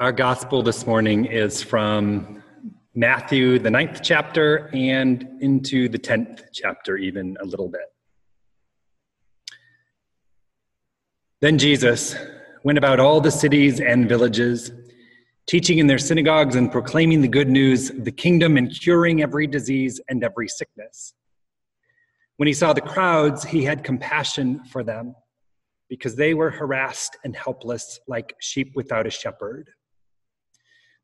Our gospel this morning is from Matthew, the ninth chapter, and into the tenth chapter, even a little bit. Then Jesus went about all the cities and villages, teaching in their synagogues and proclaiming the good news of the kingdom and curing every disease and every sickness. When he saw the crowds, he had compassion for them because they were harassed and helpless like sheep without a shepherd.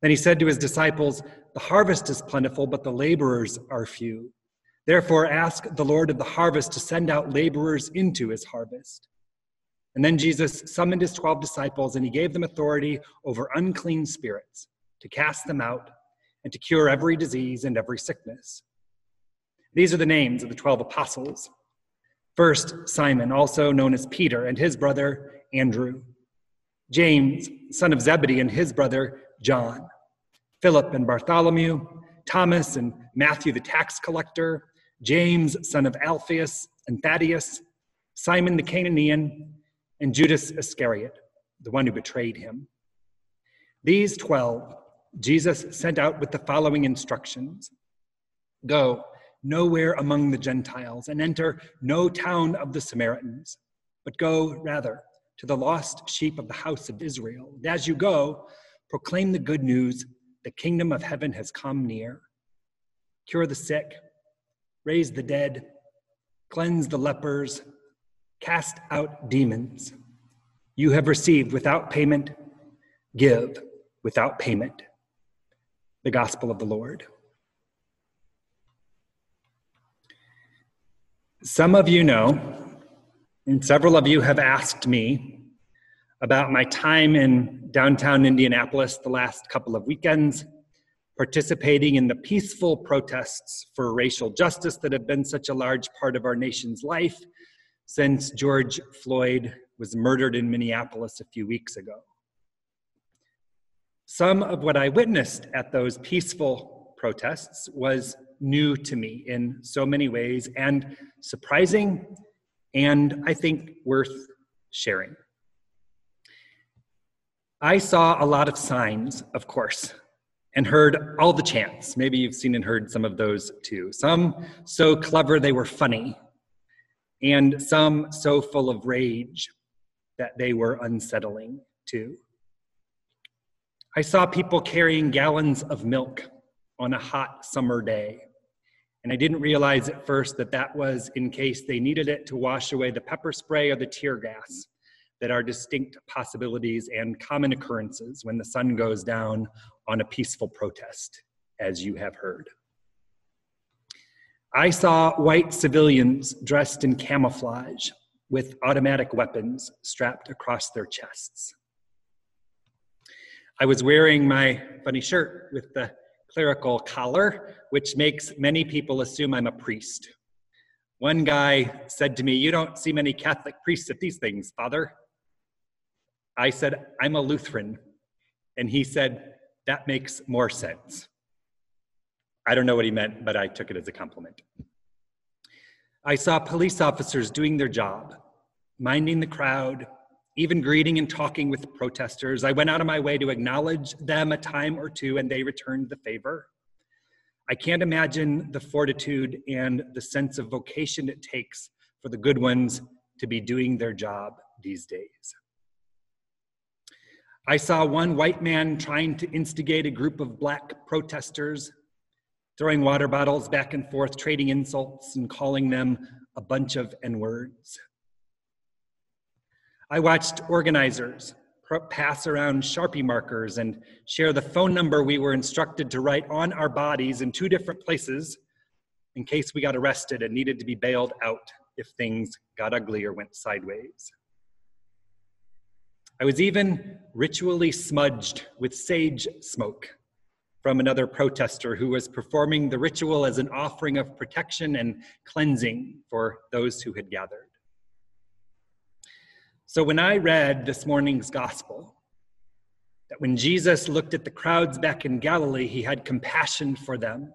Then he said to his disciples, The harvest is plentiful, but the laborers are few. Therefore, ask the Lord of the harvest to send out laborers into his harvest. And then Jesus summoned his 12 disciples and he gave them authority over unclean spirits to cast them out and to cure every disease and every sickness. These are the names of the 12 apostles. First, Simon, also known as Peter, and his brother Andrew. James, son of Zebedee, and his brother John. Philip and Bartholomew, Thomas and Matthew the tax collector, James, son of Alphaeus and Thaddaeus, Simon the Cananaean, and Judas Iscariot, the one who betrayed him. These twelve Jesus sent out with the following instructions Go nowhere among the Gentiles and enter no town of the Samaritans, but go rather to the lost sheep of the house of Israel. And as you go, proclaim the good news the kingdom of heaven has come near. Cure the sick, raise the dead, cleanse the lepers, cast out demons. You have received without payment, give without payment. The gospel of the Lord. Some of you know, and several of you have asked me about my time in downtown Indianapolis the last couple of weekends, participating in the peaceful protests for racial justice that have been such a large part of our nation's life since George Floyd was murdered in Minneapolis a few weeks ago. Some of what I witnessed at those peaceful protests was new to me in so many ways and surprising and I think worth sharing. I saw a lot of signs, of course, and heard all the chants. Maybe you've seen and heard some of those too. Some so clever they were funny, and some so full of rage that they were unsettling too. I saw people carrying gallons of milk on a hot summer day. And I didn't realize at first that that was in case they needed it to wash away the pepper spray or the tear gas that are distinct possibilities and common occurrences when the sun goes down on a peaceful protest, as you have heard. I saw white civilians dressed in camouflage with automatic weapons strapped across their chests. I was wearing my funny shirt with the clerical collar, which makes many people assume I'm a priest. One guy said to me, You don't see many Catholic priests at these things, Father. I said, I'm a Lutheran. And he said, That makes more sense. I don't know what he meant, but I took it as a compliment. I saw police officers doing their job, minding the crowd, even greeting and talking with protesters. I went out of my way to acknowledge them a time or two, and they returned the favor. I can't imagine the fortitude and the sense of vocation it takes for the good ones to be doing their job these days. I saw one white man trying to instigate a group of black protesters, throwing water bottles back and forth, trading insults, and calling them a bunch of N words. I watched organizers pass around Sharpie markers and share the phone number we were instructed to write on our bodies in two different places in case we got arrested and needed to be bailed out if things got ugly or went sideways. I was even ritually smudged with sage smoke from another protester who was performing the ritual as an offering of protection and cleansing for those who had gathered. So when I read this morning's gospel, that when Jesus looked at the crowds back in Galilee, he had compassion for them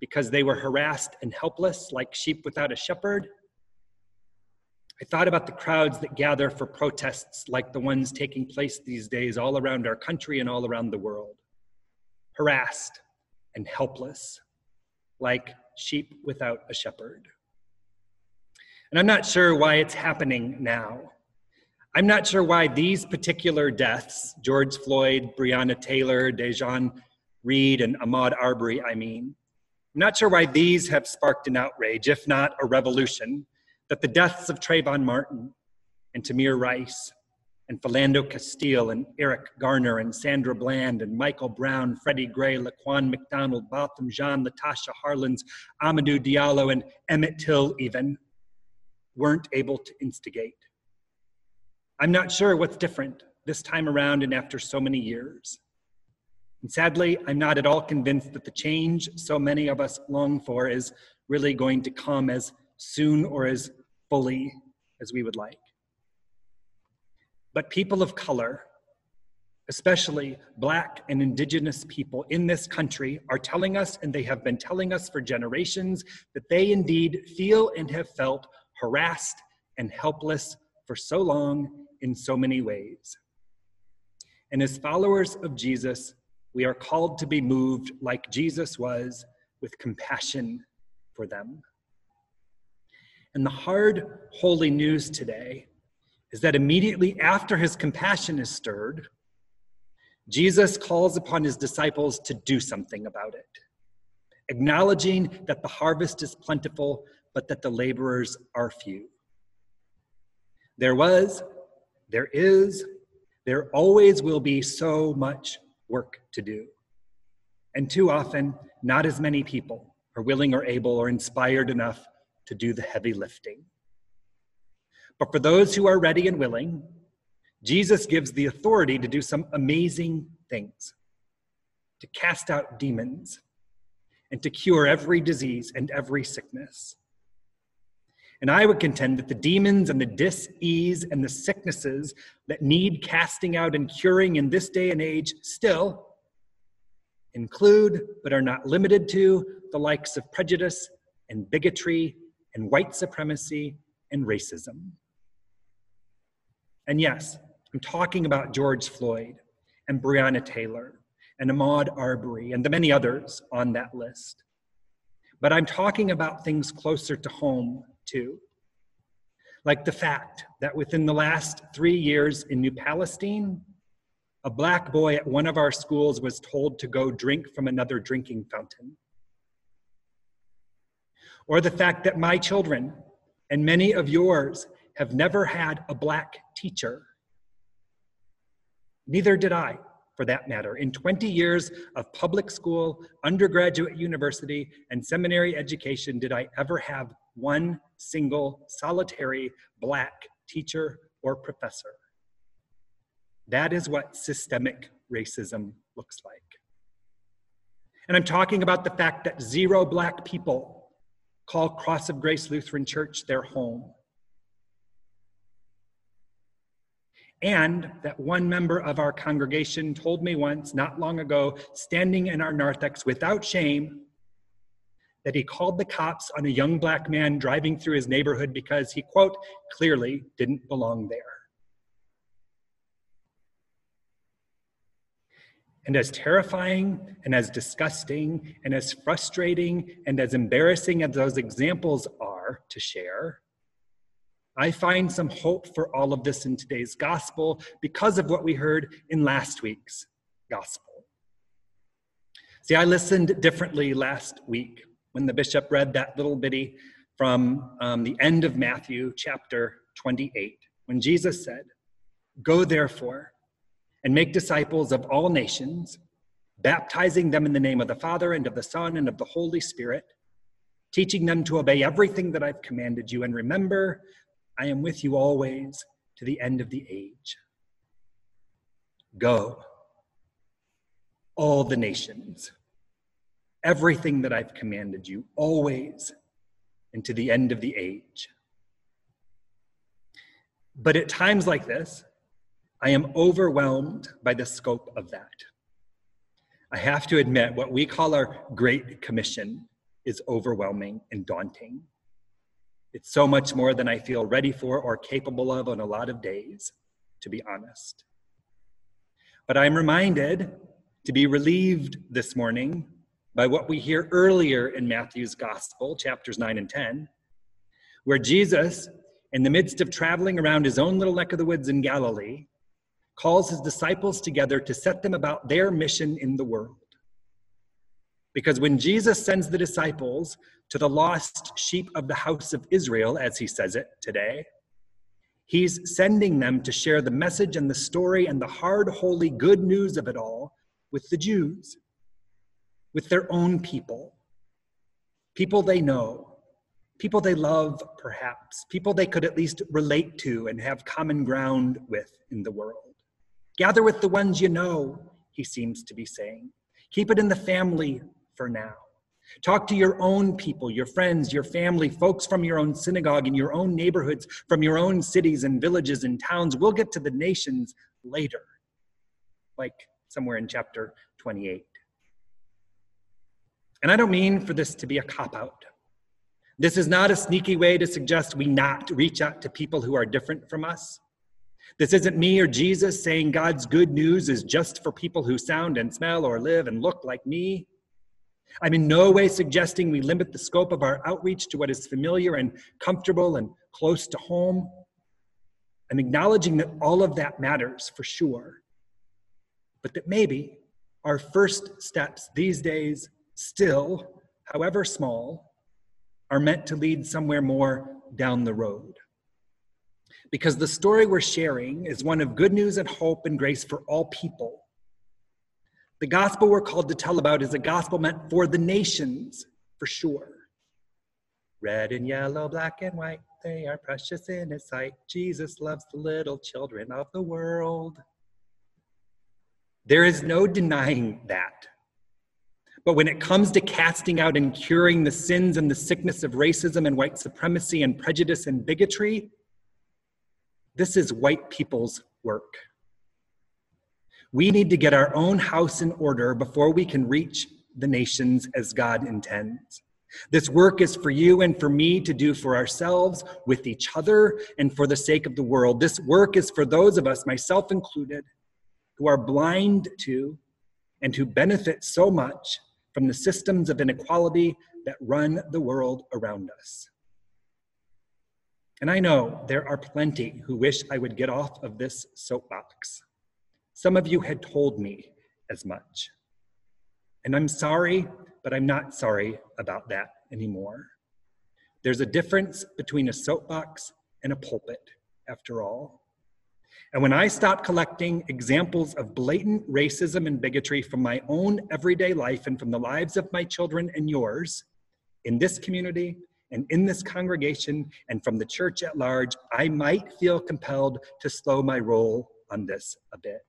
because they were harassed and helpless like sheep without a shepherd, I thought about the crowds that gather for protests like the ones taking place these days all around our country and all around the world. Harassed and helpless, like sheep without a shepherd. And I'm not sure why it's happening now. I'm not sure why these particular deaths, George Floyd, Breonna Taylor, Dreasjon Reed, and Ahmaud Arbery, I mean, I'm not sure why these have sparked an outrage, if not a revolution, that the deaths of Trayvon Martin and Tamir Rice and Philando Castile and Eric Garner and Sandra Bland and Michael Brown, Freddie Gray, Laquan McDonald, Botham Jean, Latasha Harlins, Amadou Diallo, and Emmett Till even weren't able to instigate. I'm not sure what's different this time around and after so many years. And sadly, I'm not at all convinced that the change so many of us long for is really going to come as soon or as fully as we would like. But people of color, especially Black and Indigenous people in this country, are telling us, and they have been telling us for generations, that they indeed feel and have felt harassed and helpless for so long in so many ways. And as followers of Jesus, we are called to be moved like Jesus was with compassion for them. And the hard, holy news today is that immediately after his compassion is stirred, Jesus calls upon his disciples to do something about it, acknowledging that the harvest is plentiful, but that the laborers are few. There was, there is, there always will be so much work to do. And too often, not as many people are willing or able or inspired enough to do the heavy lifting. But for those who are ready and willing, Jesus gives the authority to do some amazing things to cast out demons and to cure every disease and every sickness. And I would contend that the demons and the dis-ease and the sicknesses that need casting out and curing in this day and age still include, but are not limited to, the likes of prejudice and bigotry and white supremacy and racism. And yes, I'm talking about George Floyd and Breonna Taylor and Ahmaud Arbery and the many others on that list. But I'm talking about things closer to home too. Like the fact that within the last three years in New Palestine, a black boy at one of our schools was told to go drink from another drinking fountain or the fact that my children and many of yours have never had a black teacher. Neither did I, for that matter. In 20 years of public school, undergraduate university, and seminary education, did I ever have one single solitary black teacher or professor. That is what systemic racism looks like. And I'm talking about the fact that zero black people call Cross of Grace Lutheran Church their home. And that one member of our congregation told me once, not long ago, standing in our narthex without shame, that he called the cops on a young black man driving through his neighborhood because he, quote, clearly didn't belong there. And as terrifying and as disgusting and as frustrating and as embarrassing as those examples are to share, I find some hope for all of this in today's gospel because of what we heard in last week's gospel. See, I listened differently last week when the bishop read that little bitty from um, the end of Matthew chapter 28, when Jesus said, Go therefore and make disciples of all nations, baptizing them in the name of the Father and of the Son and of the Holy Spirit, teaching them to obey everything that I've commanded you. And remember, I am with you always to the end of the age. Go, all the nations, everything that I've commanded you, always, and to the end of the age. But at times like this, I am overwhelmed by the scope of that. I have to admit, what we call our Great Commission is overwhelming and daunting. It's so much more than I feel ready for or capable of on a lot of days, to be honest. But I'm reminded to be relieved this morning by what we hear earlier in Matthew's Gospel, chapters 9 and 10, where Jesus, in the midst of traveling around his own little neck of the woods in Galilee, calls his disciples together to set them about their mission in the world. Because when Jesus sends the disciples to the lost sheep of the house of Israel, as he says it today, he's sending them to share the message and the story and the hard, holy good news of it all with the Jews, with their own people, people they know, people they love, perhaps, people they could at least relate to and have common ground with in the world. Gather with the ones you know, he seems to be saying. Keep it in the family for now. Talk to your own people, your friends, your family, folks from your own synagogue, in your own neighborhoods, from your own cities and villages and towns. We'll get to the nations later, like somewhere in chapter 28. And I don't mean for this to be a cop out. This is not a sneaky way to suggest we not reach out to people who are different from us. This isn't me or Jesus saying God's good news is just for people who sound and smell or live and look like me. I'm in no way suggesting we limit the scope of our outreach to what is familiar and comfortable and close to home. I'm acknowledging that all of that matters for sure, but that maybe our first steps these days, still, however small, are meant to lead somewhere more down the road. Because the story we're sharing is one of good news and hope and grace for all people the gospel we're called to tell about is a gospel meant for the nations, for sure. Red and yellow, black and white, they are precious in his sight. Jesus loves the little children of the world. There is no denying that. But when it comes to casting out and curing the sins and the sickness of racism and white supremacy and prejudice and bigotry, this is white people's work. We need to get our own house in order before we can reach the nations as God intends. This work is for you and for me to do for ourselves, with each other, and for the sake of the world. This work is for those of us, myself included, who are blind to and who benefit so much from the systems of inequality that run the world around us. And I know there are plenty who wish I would get off of this soapbox. Some of you had told me as much. And I'm sorry, but I'm not sorry about that anymore. There's a difference between a soapbox and a pulpit, after all. And when I stop collecting examples of blatant racism and bigotry from my own everyday life and from the lives of my children and yours, in this community and in this congregation and from the church at large, I might feel compelled to slow my roll on this a bit.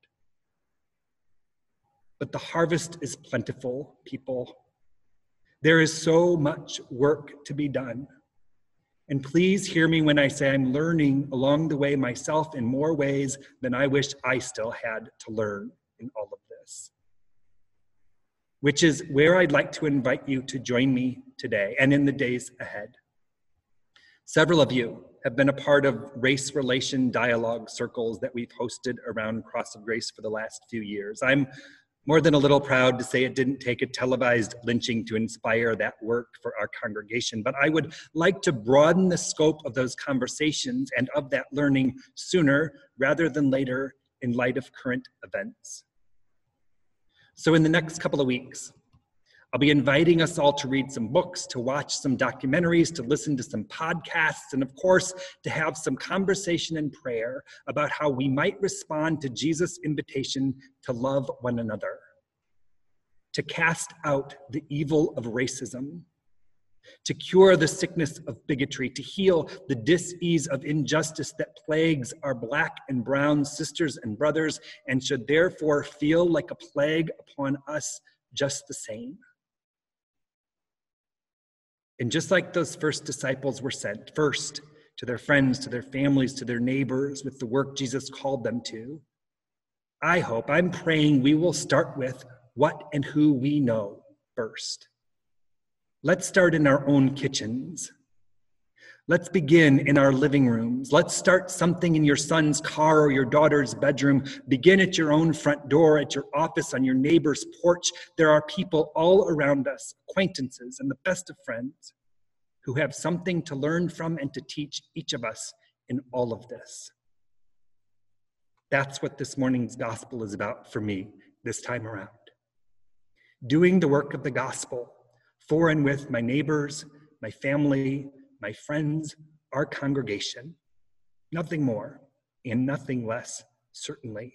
But the harvest is plentiful, people. There is so much work to be done. And please hear me when I say I'm learning along the way myself in more ways than I wish I still had to learn in all of this. Which is where I'd like to invite you to join me today and in the days ahead. Several of you have been a part of race relation dialogue circles that we've hosted around Cross of Grace for the last few years. I'm more than a little proud to say it didn't take a televised lynching to inspire that work for our congregation, but I would like to broaden the scope of those conversations and of that learning sooner rather than later in light of current events. So, in the next couple of weeks, I'll be inviting us all to read some books, to watch some documentaries, to listen to some podcasts, and of course, to have some conversation and prayer about how we might respond to Jesus' invitation to love one another, to cast out the evil of racism, to cure the sickness of bigotry, to heal the dis-ease of injustice that plagues our black and brown sisters and brothers and should therefore feel like a plague upon us just the same. And just like those first disciples were sent first to their friends, to their families, to their neighbors with the work Jesus called them to, I hope, I'm praying we will start with what and who we know first. Let's start in our own kitchens. Let's begin in our living rooms. Let's start something in your son's car or your daughter's bedroom. Begin at your own front door, at your office, on your neighbor's porch. There are people all around us, acquaintances, and the best of friends, who have something to learn from and to teach each of us in all of this. That's what this morning's gospel is about for me this time around. Doing the work of the gospel for and with my neighbors, my family, my friends, our congregation. Nothing more and nothing less, certainly.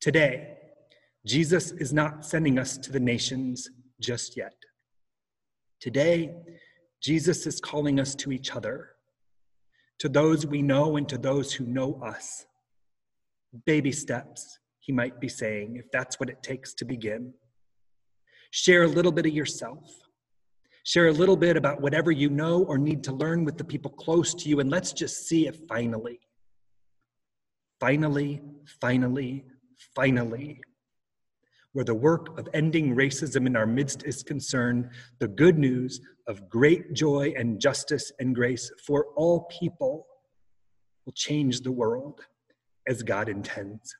Today, Jesus is not sending us to the nations just yet. Today, Jesus is calling us to each other, to those we know and to those who know us. Baby steps, he might be saying, if that's what it takes to begin. Share a little bit of yourself Share a little bit about whatever you know or need to learn with the people close to you, and let's just see it finally. Finally, finally, finally. Where the work of ending racism in our midst is concerned, the good news of great joy and justice and grace for all people will change the world as God intends.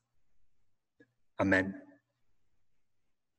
Amen.